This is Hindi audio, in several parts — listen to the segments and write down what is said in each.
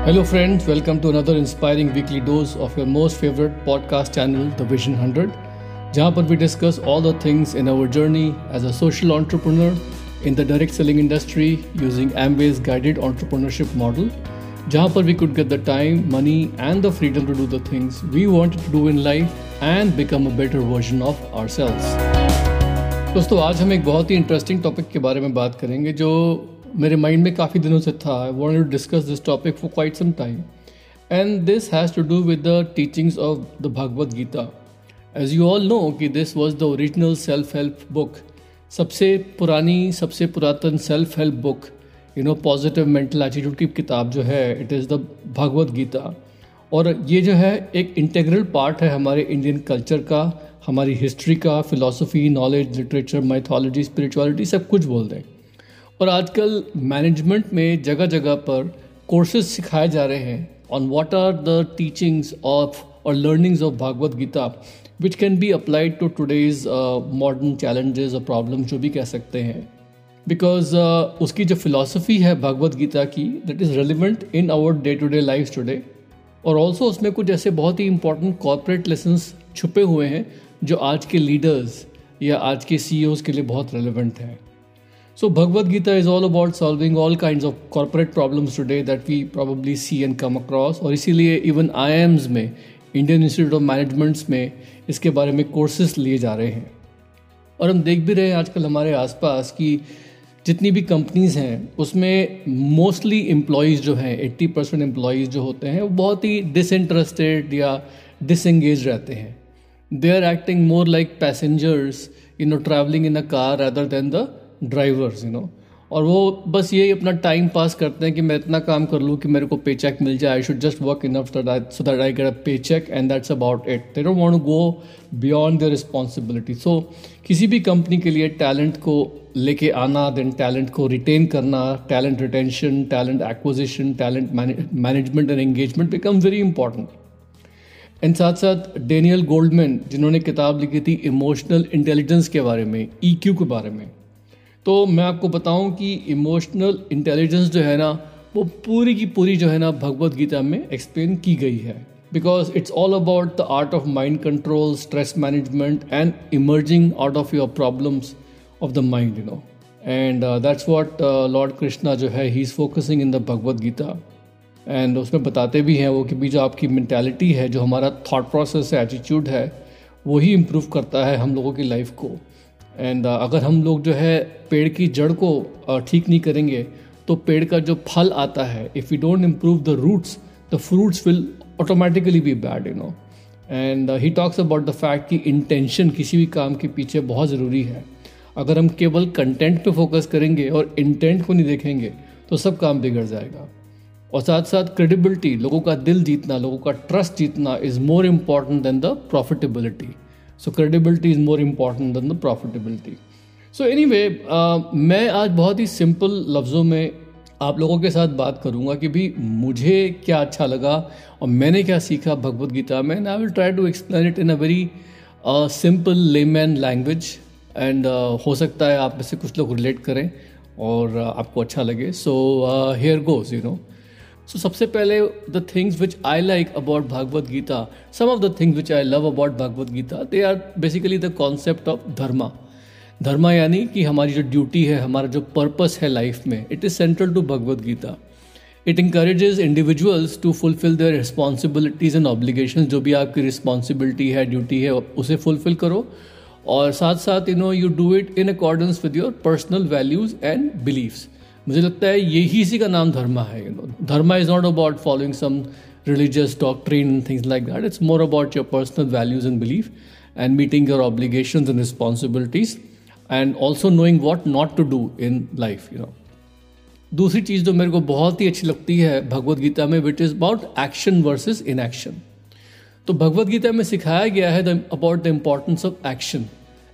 Hello friends welcome to another inspiring weekly dose of your most favourite podcast channel the vision hundred जहाँ पर we discuss all the things in our journey as a social entrepreneur in the direct selling industry using Amway's guided entrepreneurship model जहाँ पर we could get the time money and the freedom to do the things we want to do in life and become a better version of our selves दोस्तों, आज हम एक बहुत ही इंटरेस्टिंग टॉपिक के बारे में बात करेंगे जो मेरे माइंड में काफ़ी दिनों से था। I want to discuss this topic for quite some time and this has to do with the teachings of the Bhagavad Gita as you all know कि this was the original self help book सबसे पुरानी, सबसे पुरातन self help book you know positive mental attitude की किताब जो है it is the Bhagavad Gita और ये जो है, एक इंटेग्रल पार्ट है हमारे इंडियन कल्चर का, हमारी हिस्ट्री का philosophy knowledge literature mythology spirituality सब कुछ बोल दें और आजकल मैनेजमेंट में जगह जगह पर कोर्सेज सिखाए जा रहे हैं on what are the teachings of और learnings of Bhagavad Gita which can be applied to today's modern challenges और प्रॉब्लम जो भी कह सकते हैं. बिकॉज़ uh, उसकी जो फिलोसफी है भागवत गीता की that is relevant in our day to day life today और ऑल्सो उसमें कुछ ऐसे बहुत ही इंपॉर्टेंट कॉरपोरेट लेसन्स छुपे हुए हैं जो आज के लीडर्स या आज के सी e के लिए बहुत रेलिवेंट हैं. So, Bhagavad Gita is all about solving all kinds of corporate problems today that we probably see and come across. और इसीलिए इवन आई में इंडियन इंस्टीट्यूट ऑफ़ मैनेजमेंट्स में इसके बारे में कोर्सेज लिए जा रहे हैं। और हम देख भी रहे हैं आजकल हमारे आसपास कि जितनी भी कंपनीज़ हैं, उसमें मोस्टली एम्प्लॉयज़ जो हैं 80 परसेंट एम्प्लॉयज़ जो होते हैं, वो बहुत ही डिसइंटरेस्टेड या डिसंगेज रहते हैं। They are acting more like passengers you know travelling in a car rather than the drivers you know और वो बस यही अपना टाइम पास करते हैं कि मैं इतना काम कर लूँ कि मेरे को पे चेक मिल जाए। I should just work enough so that I get a paycheck and that's about it they don't want to go beyond the responsibility so किसी भी कंपनी के लिए टैलेंट को लेके आना देन टैलेंट को रिटेन करना talent retention talent acquisition talent management and engagement become very important and साथ साथ डेनियल गोल्डमैन जिन्होंने किताब लिखी थी इमोशनल इंटेलिजेंस के बारे में ई e के बारे में तो मैं आपको बताऊँ कि इमोशनल इंटेलिजेंस जो है ना, वो पूरी की पूरी जो है ना भगवत गीता में एक्सप्लेन की गई है। Because it's all about the art of mind control stress management and emerging out of your problems of the mind you know and that's what lord Krishna जो है he is focusing in the Bhagavad Gita and उसमें बताते भी हैं वो कि भी जो आपकी मैंटेलिटी है, जो हमारा थाट प्रोसेस है एटीट्यूड है वही इम्प्रूव करता है हम लोगों की लाइफ को। एंड uh, अगर हम लोग जो है पेड़ की जड़ को uh, ठीक नहीं करेंगे तो पेड़ का जो फल आता है if you don't improve the roots the fruits will automatically be bad you know and he talks about the fact कि इंटेंशन किसी भी काम के पीछे बहुत ज़रूरी है। अगर हम केवल कंटेंट पे फोकस करेंगे और इंटेंट को नहीं देखेंगे तो सब काम बिगड़ जाएगा। और साथ साथ क्रेडिबिलिटी लोगों का दिल जीतना लोगों का ट्रस्ट जीतना is more important than the profitability so credibility is more important than the profitability so anyway मैं आज बहुत ही सिंपल लफ्ज़ों में आप लोगों के साथ बात करूँगा कि भी मुझे क्या अच्छा लगा और मैंने क्या सीखा भगवत गीता में। I will try to explain it in a very simple layman language and हो सकता है आप में से कुछ लोग रिलेट करें और uh, आपको अच्छा लगे। So here goes you know so so, सबसे पहले the things which I like about Bhagavad Gita some of the things which I love about Bhagavad Gita they are basically the concept of dharma dharma यानी कि हमारी जो ड्यूटी है हमारा जो पर्पस है लाइफ में it is central to Bhagavad Gita it encourages individuals to fulfil their responsibilities and obligation जो भी आपकी रिस्पॉन्सिबिलिटी है ड्यूटी है उसे फुलफिल करो. और साथ साथ you know you do it in accordance with your personal values and believes मुझे लगता है यही इसी का नाम धर्मा है you know dharma is not about following some religious doctrine things like that it's more about your personal values and belief and meeting your obligation and responsibilities and also knowing what not to do in life you know दूसरी चीज़ जो मेरे को बहुत ही अच्छी लगती है भगवदगीता में which is about action versus inaction तो भगवदगीता में सिखाया गया है about the importance of action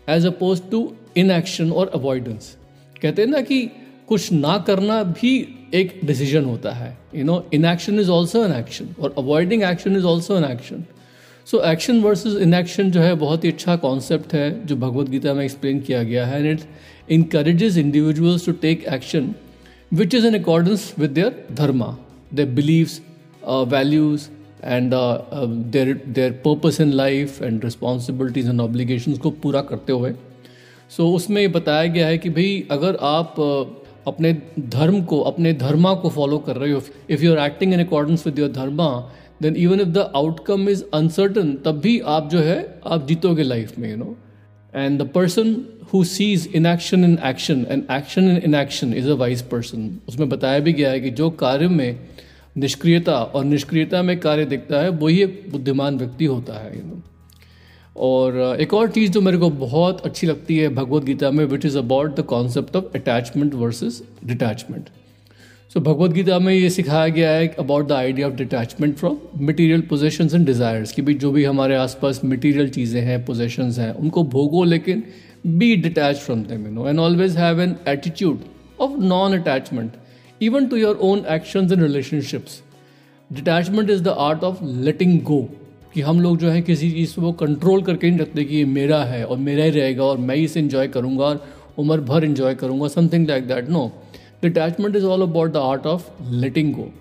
as oppose to inaction और अवॉइडेंस कहते हैं ना कि कुछ ना करना भी एक डिसीज़न होता है. You know inaction is also an action और avoiding action is also an action so action versus inaction जो है बहुत ही अच्छा कॉन्सेप्ट है जो भगवत गीता में एक्सप्लेन किया गया है and it encourages individuals to take action which is in accordance with their dharma their believes values and their their purpose in life and responsibilities and obligation को पूरा करते हुए. सो so, उसमें ये बताया गया है कि भाई अगर आप uh, अपने धर्म को, अपने धर्मा को फॉलो कर रहे हो। If you are acting in accordance with your dharma then even if the outcome is uncertain तब भी आप जो है, आप जीतोगे लाइफ में you know and the person who sees inaction in action and action in inaction is a wise person उसमें बताया भी गया है कि जो कार्य में निष्क्रियता और निष्क्रियता में कार्य दिखता है, वही एक बुद्धिमान व्यक्ति होता है यू नो और एक और चीज़ जो मेरे को बहुत अच्छी लगती है भगवत गीता में which is about the concept of attachment versus detachment so Bhagavad Gita में ये सिखाया गया है about the idea of detachment from material possessions and desires कि भाई जो भी हमारे आसपास मटेरियल चीज़ें हैं पोजेशंस हैं, उनको भोगो लेकिन be detach from them you know and always have an attitude of non attachment even to your own actions and relationships detachment is the art of letting go कि हम लोग जो है किसी चीज़ को कंट्रोल करके नहीं रखते कि ये मेरा है और मेरा ही रहेगा और मैं ही इसे इंजॉय करूँगा और उम्र भर इंजॉय करूँगा something like that no Detachment is all about the art of letting go.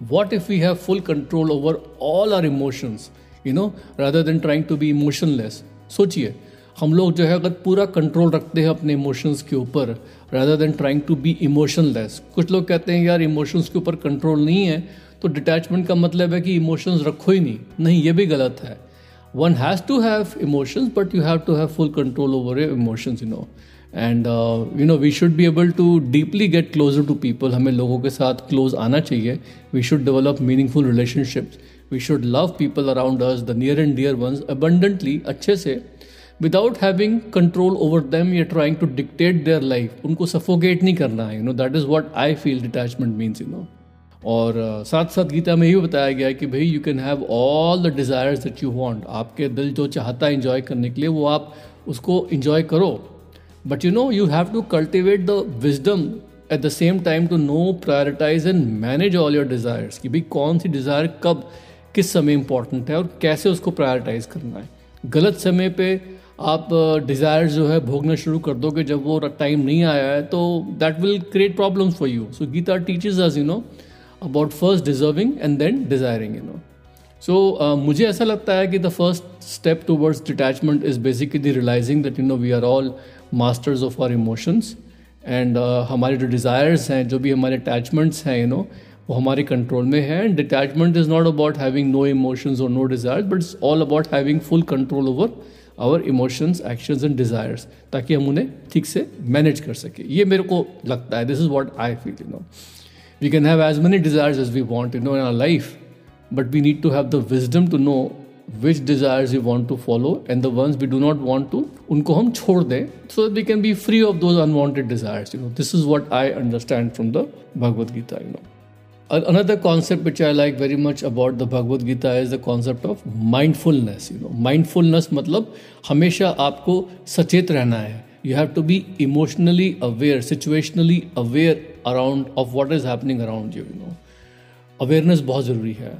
What if we have full control over all our emotions, you know, rather than trying to be emotionless? सोचिए हम लोग जो है अगर पूरा कंट्रोल रखते हैं अपने इमोशंस के ऊपर rather than trying to be emotionless कुछ लोग कहते हैं यार इमोशंस के ऊपर कंट्रोल नहीं है तो डिटैचमेंट का मतलब है कि इमोशंस रखो ही नहीं नहीं, ये भी गलत है। One has to have emotions but you have to have full control over your emotions you know and you know we should be able to deeply get closer to people हमें लोगों के साथ क्लोज आना चाहिए। We should develop meaningful relationships we should love people around us the near and dear ones abundantly अच्छे से without having control over them या trying to dictate their life उनको सफोकेट नहीं करना है you know that is what I feel detachment means you know और साथ साथ गीता में ये बताया गया है कि भाई you can have all the desires that you want आपके दिल जो चाहता है इंजॉय करने के लिए, वो आप उसको इंजॉय करो. But you know you have to cultivate the wisdom at the same time to know prioritise and manage all your desires कि भाई कौन सी डिज़ायर कब, किस समय इंपॉर्टेंट है और कैसे उसको प्रायोरिटाइज करना है. गलत समय पे आप डिज़ायर जो है भोगना शुरू कर दोगे जब वो टाइम नहीं आया है तो that will create problems for you so Gita teachers us you know about first deserving and then desiring you know so मुझे ऐसा लगता है कि the first step towards detachment is basically realising that you know we are all masters of our emotions and हमारे जो डिज़ायर्स हैं, जो भी हमारे अटैचमेंट्स हैं यू नो वो हमारे कंट्रोल में है. And detachment is not about having no emotions और no desires but it's all about having full control over our emotions actions and desires ताकि हम उन्हें ठीक से मैनेज कर सकें. ये मेरे को लगता है. This is what I feel you know we can have as many desires as we want you know in our life but we need to have the wisdom to know which desires we want to follow and the ones we do not want to unko hum chhod दें so that we can be free of those unwanted desires you know this is what i understand from the bhagavad gita you know another concept which i like very much about the bhagavad gita is the concept of mindfulness you know mindfulness matlab hamesha aapko sachet rehna hai you have to be emotionally aware situationally aware around of what is around you you know. Awareness बहुत ज़रूरी है।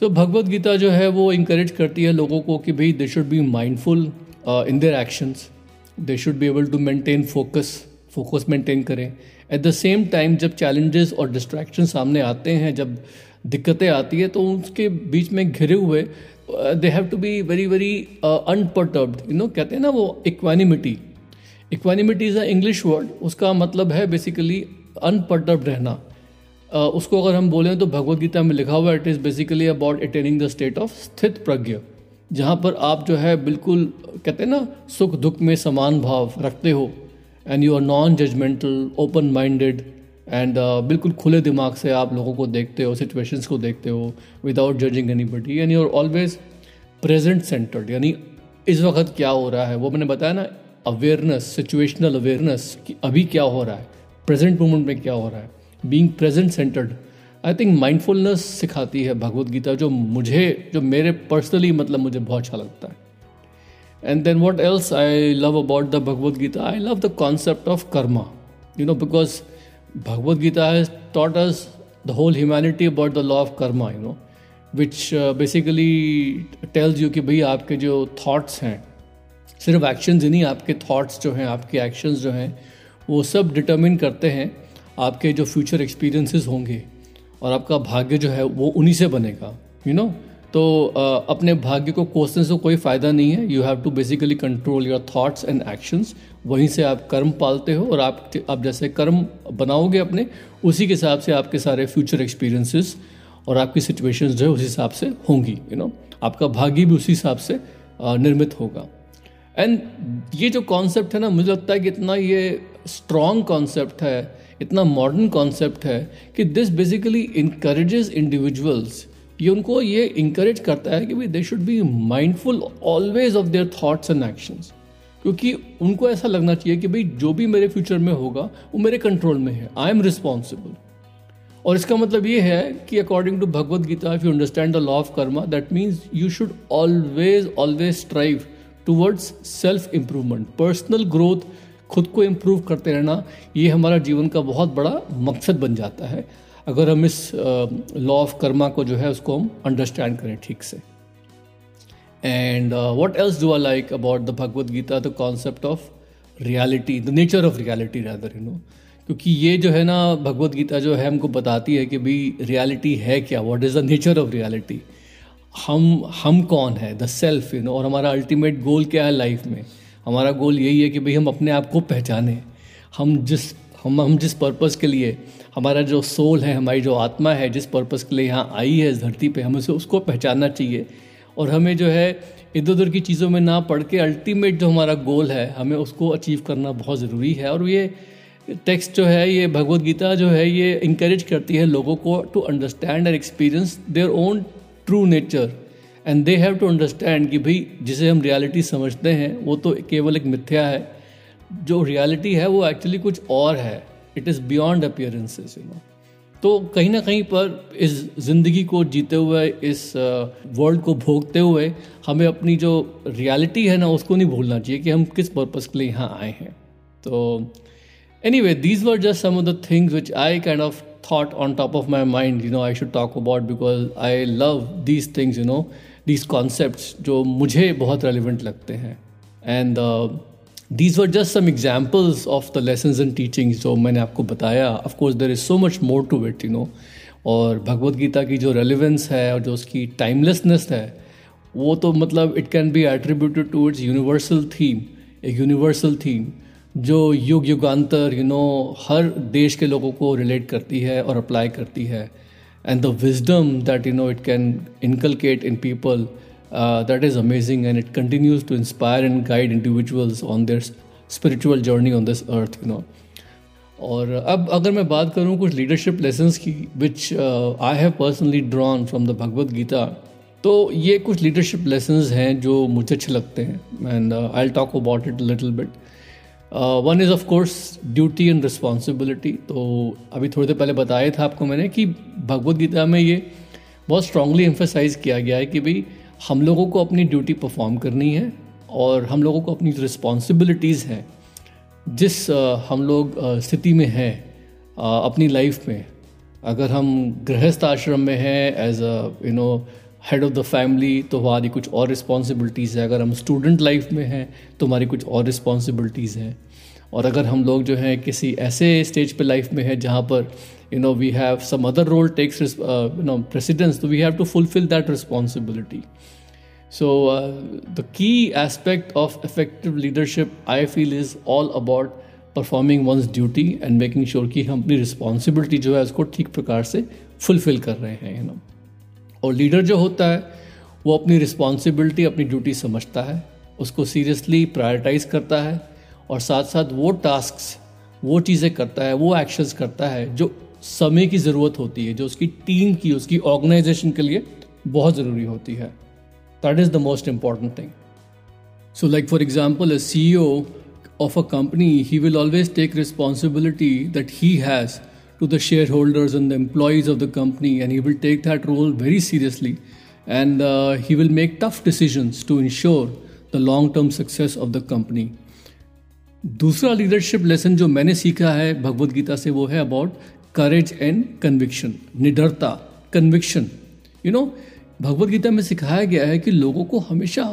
सो so, भगवत गीता जो है वो इंकरेज करती है लोगों को कि भाई they should be mindful in their actions they should be able to maintain focus focus maintain करें। एट द सेम टाइम जब चैलेंजेस और डिस्ट्रैक्शन सामने आते हैं जब दिक्कतें आती है तो उसके बीच में घिरे हुए they have to be very very unperturbed you know कहते हैं ना वो equanimity equanimity is a English word उसका मतलब है बेसिकली अनपर्टर्ब्ड रहना। उसको अगर हम बोलें तो भगवत गीता में लिखा हुआ it is basically about attaining the state of sthita prajna, जहाँ पर आप जो है बिल्कुल, कहते हैं ना, सुख दुख में समान भाव रखते हो and you are non judgmental open minded and बिल्कुल खुले दिमाग से आप लोगों को देखते हो सिचुएशंस को देखते हो without judging anybody and you are always present centred यानी इस वक्त क्या हो रहा है? वो मैंने बताया ना अवेयरनेस सिचुएशनल अवेयरनेस कि अभी क्या हो रहा है? प्रेजेंट मोमेंट में क्या हो रहा है? Being present centred I think mindfulness सिखाती है भगवत गीता, जो मुझे, जो मेरे पर्सनली मतलब मुझे बहुत अच्छा लगता है। And then what else I love about the Bhagavad Gita? I love the concept of karma you know because Bhagavad Gita has taught us the whole humanity about the law of karma you know which basically tells you कि भाई आपके जो थाट्स हैं, सिर्फ़ एक्शंस ही नहीं, आपके थाट्स जो हैं, आपके एक्शंस जो हैं वो सब डिटर्मिन करते हैं आपके जो फ्यूचर एक्सपीरियंसेस होंगे और आपका भाग्य जो है वो उन्हीं से बनेगा यू you नो know? तो uh, अपने भाग्य को कोसने से कोई फ़ायदा नहीं है you have to basically control your thoughts and actions वहीं से आप कर्म पालते हो और आप आप जैसे कर्म बनाओगे अपने उसी के हिसाब से आपके सारे फ्यूचर एक्सपीरियंसेस और आपकी सिचुएशंस जो है उस हिसाब से होंगी यू you नो know? आपका भाग्य भी उसी हिसाब से निर्मित होगा एंड ये जो कॉन्सेप्ट है ना, मुझे लगता है कि इतना ये स्ट्रॉन्ग कॉन्सेप्ट है, इतना मॉडर्न कॉन्सेप्ट है कि दिस बेसिकली इंकरेजेस इंडिविजुअल्स ये उनको ये इंकरेज करता है कि भाई they should be mindful always of their thoughts and actions क्योंकि उनको ऐसा लगना चाहिए कि भाई जो भी मेरे फ्यूचर में होगा, वो मेरे कंट्रोल में है. आई एम रिस्पॉन्सिबल और इसका मतलब ये है कि according to Bhagavad Gita if you understand the law of karma that means you should always always strive towards self improvement personal growth खुद को इम्प्रूव करते रहना, ये हमारा जीवन का बहुत बड़ा मकसद बन जाता है। अगर हम इस लॉ ऑफ़ कर्मा को जो है उसको हम अंडरस्टैंड करें ठीक से। And what else do I like about the Bhagavad Gita the concept of reality the nature of reality rather you know क्योंकि ये जो है ना भगवत गीता जो है हमको बताती है कि भाई रियलिटी है क्या? What is the nature of reality हम हम कौन है? द सेल्फ यू नो और हमारा अल्टीमेट गोल क्या है लाइफ में? हमारा गोल यही है कि भाई हम अपने आप को पहचाने। हम जिस, हम हम जिस पर्पज़ के लिए, हमारा जो सोल है, हमारी जो आत्मा है, जिस पर्पज़ के लिए यहाँ आई है, इस धरती पे, हमें उसे, उसको पहचानना चाहिए। और हमें जो है इधर उधर की चीज़ों में ना पढ़ के अल्टीमेट जो हमारा गोल है, हमें उसको अचीव करना बहुत ज़रूरी है। और ये टेक्स्ट जो है, ये भगवत गीता जो है, ये इंकरेज करती है लोगों को to understand and experience their own true nature and they have to understand कि भाई, जिसे हम रियलिटी समझते हैं, वो तो केवल एक मिथ्या है। जो रियलिटी है, वो एक्चुअली कुछ और है। It is beyond appearances you know तो कहीं ना कहीं पर इस ज़िंदगी को जीते हुए, इस वर्ल्ड को भोगते हुए, हमें अपनी जो रियलिटी है ना, उसको नहीं भूलना चाहिए कि हम किस पर्पज़ के लिए यहाँ आए हैं। तो anyway these were just some of the things which I kind of thought on top of my mind you know I should talk about because I love these things you know these concepts जो मुझे बहुत relevant लगते हैं and uh, these were just some examples of the lessons and teachings जो मैंने आपको बताया of course there is so much more to it you know और भगवत गीता की जो रेलिवेंस है और जो उसकी टाइमलेसनेस है वो तो मतलब it can be attributed to its universal theme एक यूनिवर्सल थीम जो युग युगांतर यू नो हर देश के लोगों को रिलेट करती है और अप्लाई करती है। And the wisdom that you know it can inculcate in people that is amazing and it continues to inspire and guide individuals on their spiritual journey on this earth you know और अब अगर मैं बात करूँ कुछ लीडरशिप लेसन्स की which I have personally drawn from the Bhagavad Gita तो ये कुछ लीडरशिप लेसन्स हैं जो मुझे अच्छे लगते हैं। And I talk about it little bit one is of course duty and responsibility तो अभी थोड़ी देर पहले बताया था आपको मैंने कि भगवत गीता में ये बहुत स्ट्रांगली एम्फोसाइज किया गया है कि भाई हम लोगों को अपनी ड्यूटी परफॉर्म करनी है और हम लोगों को अपनी रिस्पॉन्सिबिलिटीज़ हैं। जिस uh, हम लोग uh, स्थिति में हैं uh, अपनी लाइफ में अगर हम गृहस्थ आश्रम में हैं as a you know head of the family तो हमारी कुछ और रिस्पॉन्सिबिलिटीज़ है। अगर हम स्टूडेंट लाइफ में हैं तो हमारी कुछ और रिस्पॉन्सिबिलिटीज़ हैं। और अगर हम लोग जो हैं किसी ऐसे स्टेज पे लाइफ में है जहाँ पर you know we have some other role takes you know precedence so we have to fulfil that responsibility so the key aspect of effective leadership I feel is all about performing one's duty and making sure कि हम अपनी रिस्पॉन्सिबिलिटी जो है उसको ठीक प्रकार से फुलफिल कर रहे हैं यू नो और लीडर जो होता है, वो अपनी रिस्पॉन्सिबिलिटी अपनी ड्यूटी समझता है, उसको सीरियसली प्रायोरिटाइज करता है और साथ साथ वो टास्क वो चीज़ें करता है, वो एक्शंस करता है जो समय की ज़रूरत होती है, जो उसकी टीम की, उसकी ऑर्गेनाइजेशन के लिए बहुत ज़रूरी होती है। That is the most important thing so like for example a C O of a company he will always take responsibility that he has to the shareholders and the employees of the company, and he will take that role very seriously. And uh, he will make tough decisions to ensure the long term success of the company. दूसरा लीडरशिप लेसन जो मैंने सीखा है भगवत गीता से वो है about courage and conviction निडरता conviction you know Bhagavad Gita में सिखाया गया है कि लोगों को हमेशा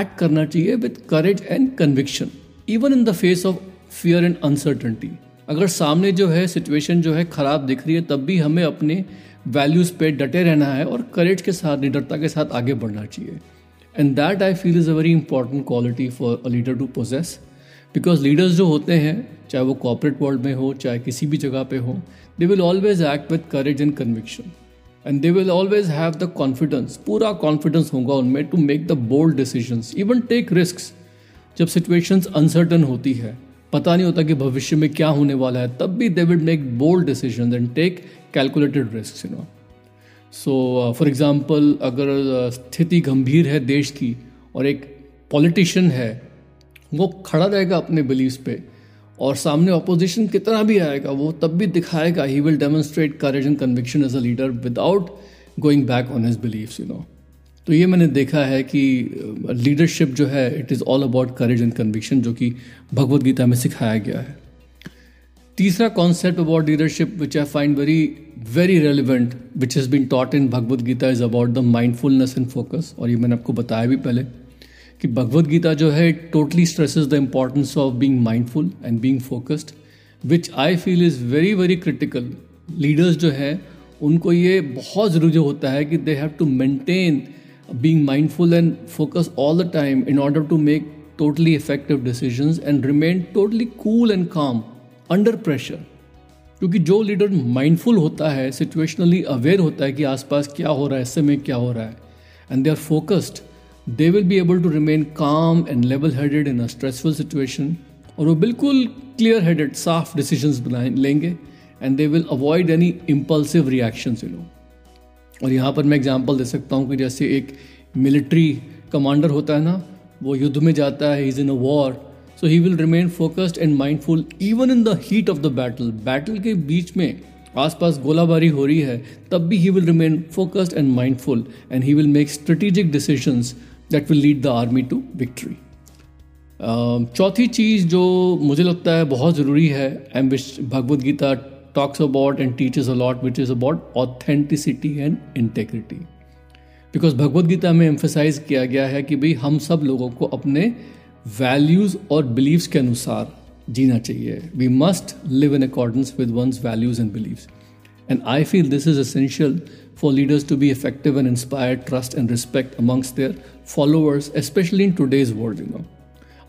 एक्ट करना चाहिए with courage and conviction even in the face of fear and uncertainty अगर सामने जो है सिचुएशन जो है ख़राब दिख रही है, तब भी हमें अपने वैल्यूज़ पे डटे रहना है और करेज के साथ, निडरता के साथ आगे बढ़ना चाहिए। And that I feel is a very important quality for a leader to possess because leaders जो होते हैं, चाहे वो कॉपरेट वर्ल्ड में हो, चाहे किसी भी जगह पे हो they will always act with courage and conviction and they will always have the confidence पूरा कॉन्फिडेंस होगा उनमें to make the bold decision even take risk जब सिचुएशंस अनसर्टन होती है। पता नहीं होता कि भविष्य में क्या होने वाला है। तब भी they will make bold decision and take calculated risk you know so for example अगर uh, स्थिति गंभीर है देश की और एक पॉलिटिशियन है वो खड़ा रहेगा अपने बिलीव्स पे और सामने ऑपोजिशन कितना भी आएगा वो तब भी दिखाएगा he will demonstrate courage and conviction as a leader without going back on his beliefs you know तो ये मैंने देखा है कि लीडरशिप जो है it is all about courage and conviction जो कि भगवद गीता में सिखाया गया है। तीसरा concept about leadership which I find very very relevant which has been taught in Bhagavad Gita is about the mindfulness and focus और ये मैंने आपको बताया भी पहले कि भगवद गीता जो है totally stresses the importance of being mindful and being focused which I feel is very very critical leaders जो है, उनको ये बहुत ज़रूरी होता है कि they have to maintain being mindful and focus all the time in order to make totally effective decision and remain totally cool and calm under pressure क्योंकि जो लीडर माइंडफुल होता है सिचुएशनली अवेयर होता है कि आसपास क्या हो रहा है समय क्या हो रहा है and they are focused they will be able to remain calm and level headed in a stressful situation और वो बिल्कुल क्लियर हेडेड साफ़ डिसीजंस बनाए, लेंगे and they will avoid any impulsive reaction you know और यहाँ पर मैं एग्जांपल दे सकता हूँ कि जैसे एक मिलिट्री कमांडर होता है ना, वो युद्ध में जाता है is in a war so he will remain focused and mindful even in the heat of the battle battle के बीच में आसपास गोलाबारी हो रही है, तब भी he will remain focused and mindful and he will make strategic decisions that will lead the army to victory चौथी चीज़ जो मुझे लगता है बहुत ज़रूरी है and which Bhagavad Gita talks about and teaches a lot which is about authenticity and integrity because Bhagavad Gita में एम्फोसाइज किया गया है कि भाई हम सब लोगों को अपने वैल्यूज़ और बिलीव्स के अनुसार जीना चाहिए। We must live in accordance with one's values and beliefs and I feel this is essential for leaders to be effective and inspire trust and respect amongst their followers specially in today's world you know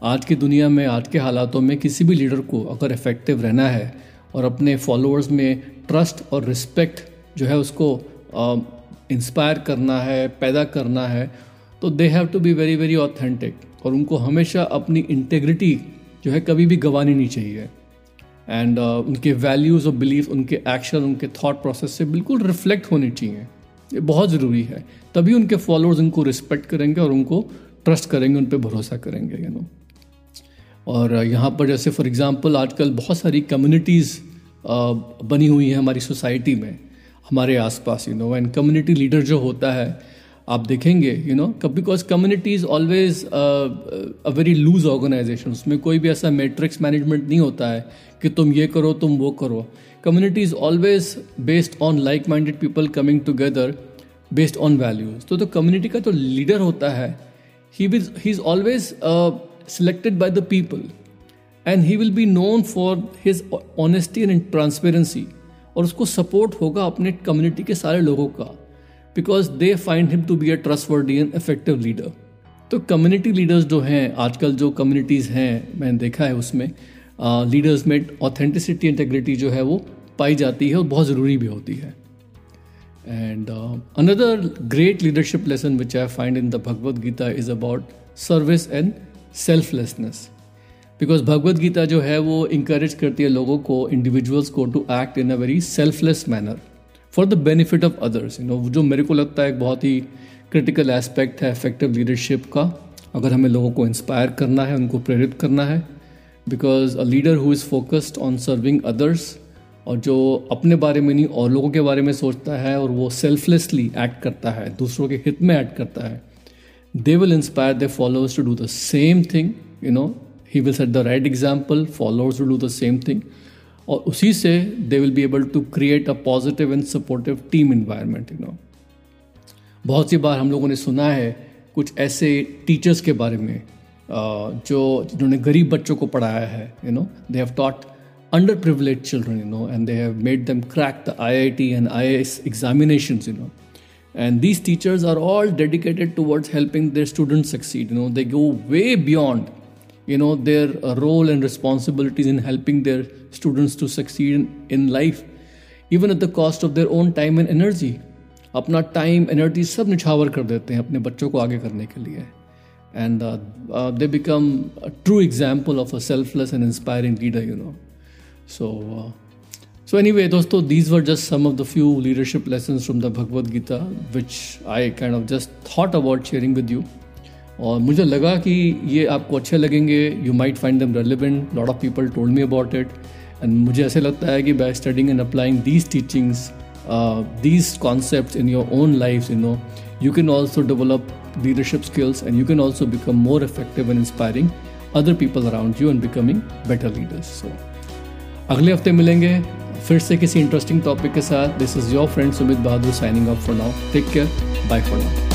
आज की दुनिया में, आज के हालातों में किसी भी लीडर को अगर इफ़ेक्टिव रहना है और अपने फॉलोअर्स में ट्रस्ट और रिस्पेक्ट जो है उसको इंस्पायर करना है पैदा करना है तो they have to be very very authentic और उनको हमेशा अपनी इंटेग्रिटी जो है कभी भी गंवानी नहीं चाहिए। एंड uh, उनके वैल्यूज़ और बिलीफ उनके एक्शन उनके थॉट प्रोसेस से बिल्कुल रिफ्लेक्ट होनी चाहिए। ये बहुत ज़रूरी है। तभी उनके फॉलोअर्स उनको रिस्पेक्ट करेंगे और उनको ट्रस्ट करेंगे उन पर भरोसा करेंगे यू नो और यहाँ पर जैसे फॉर एग्ज़ाम्पल आजकल बहुत सारी कम्युनिटीज़ बनी हुई हैं हमारी सोसाइटी में, हमारे आसपास you know and community leader जो होता है, आप देखेंगे you know because community is always a very loose organisation उसमें कोई भी ऐसा मैट्रिक्स मैनेजमेंट नहीं होता है कि तुम ये करो, तुम वो करो। Community is always based on like minded people coming together based on values तो तो कम्युनिटी का जो लीडर होता है he is always selected by the people and he will be known for his honesty and transparency और उसको सपोर्ट होगा अपने कम्युनिटी के सारे लोगों का because they find him to be a trustworthy and effective leader तो कम्युनिटी लीडर्स जो हैं, आजकल जो कम्युनिटीज़ हैं, मैंने देखा है उसमें लीडर्स में ऑथेंटिसिटी इंटेग्रिटी जो है वो पाई जाती है और बहुत ज़रूरी भी होती है। And another great leadership lesson which I find in the Bhagavad Gita is about service and selflessness because Bhagavad Gita जो है, वो इंकरेज करती है लोगों को इंडिविजुअल्स को to act in a very selfless manner for the benefit of others you know जो मेरे को लगता है एक बहुत ही क्रिटिकल एस्पेक्ट है इफ़ेक्टिव लीडरशिप का। अगर हमें लोगों को इंस्पायर करना है, उनको प्रेरित करना है। Because a leader who is focused on serving others और जो अपने बारे में नहीं, और लोगों के बारे में सोचता है और वो सेल्फलेसली एक्ट करता है, दूसरों के हित में एक्ट करता है they will inspire their followers to do the same thing you know he will set the right example followers to do the same thing और उसी से they will be able to create a positive and supportive team environment you know बहुत सी बार हम लोगों ने सुना है कुछ ऐसे टीचर्स के बारे में जो जिन्होंने गरीब बच्चों को पढ़ाया है you know they have taught underprivileged children, you know, and they have made them crack the IIT and IIS examinations, you know. And these teachers are all dedicated towards helping their students succeed. You know, they go way beyond, you know, their uh, role and responsibilities in helping their students to succeed in, in life, even at the cost of their own time and energy. अपना टाइम एनर्जी सब निछावर कर देते हैं अपने बच्चों को आगे करने के लिए and they become true example of a selfless and inspiring leader you know so so anyway दोस्तों these were just some of the few leadership lesson from the Bhagavad Gita which I kind of just thought about sharing with you और मुझे लगा कि ये आपको अच्छे लगेंगे you might find them relevant lot of people told me about it and मुझे ऐसे लगता है कि by studying and applying these teachings these concept in your own life you know you can also develop leadership skills and you can also become more effective and inspiring other people around you and becoming better leaders so अगले हफ़्ते मिलेंगे। फिर से किसी इंटरेस्टिंग टॉपिक के साथ। This is your friend Sumit Bahadur signing up for now take care bye for now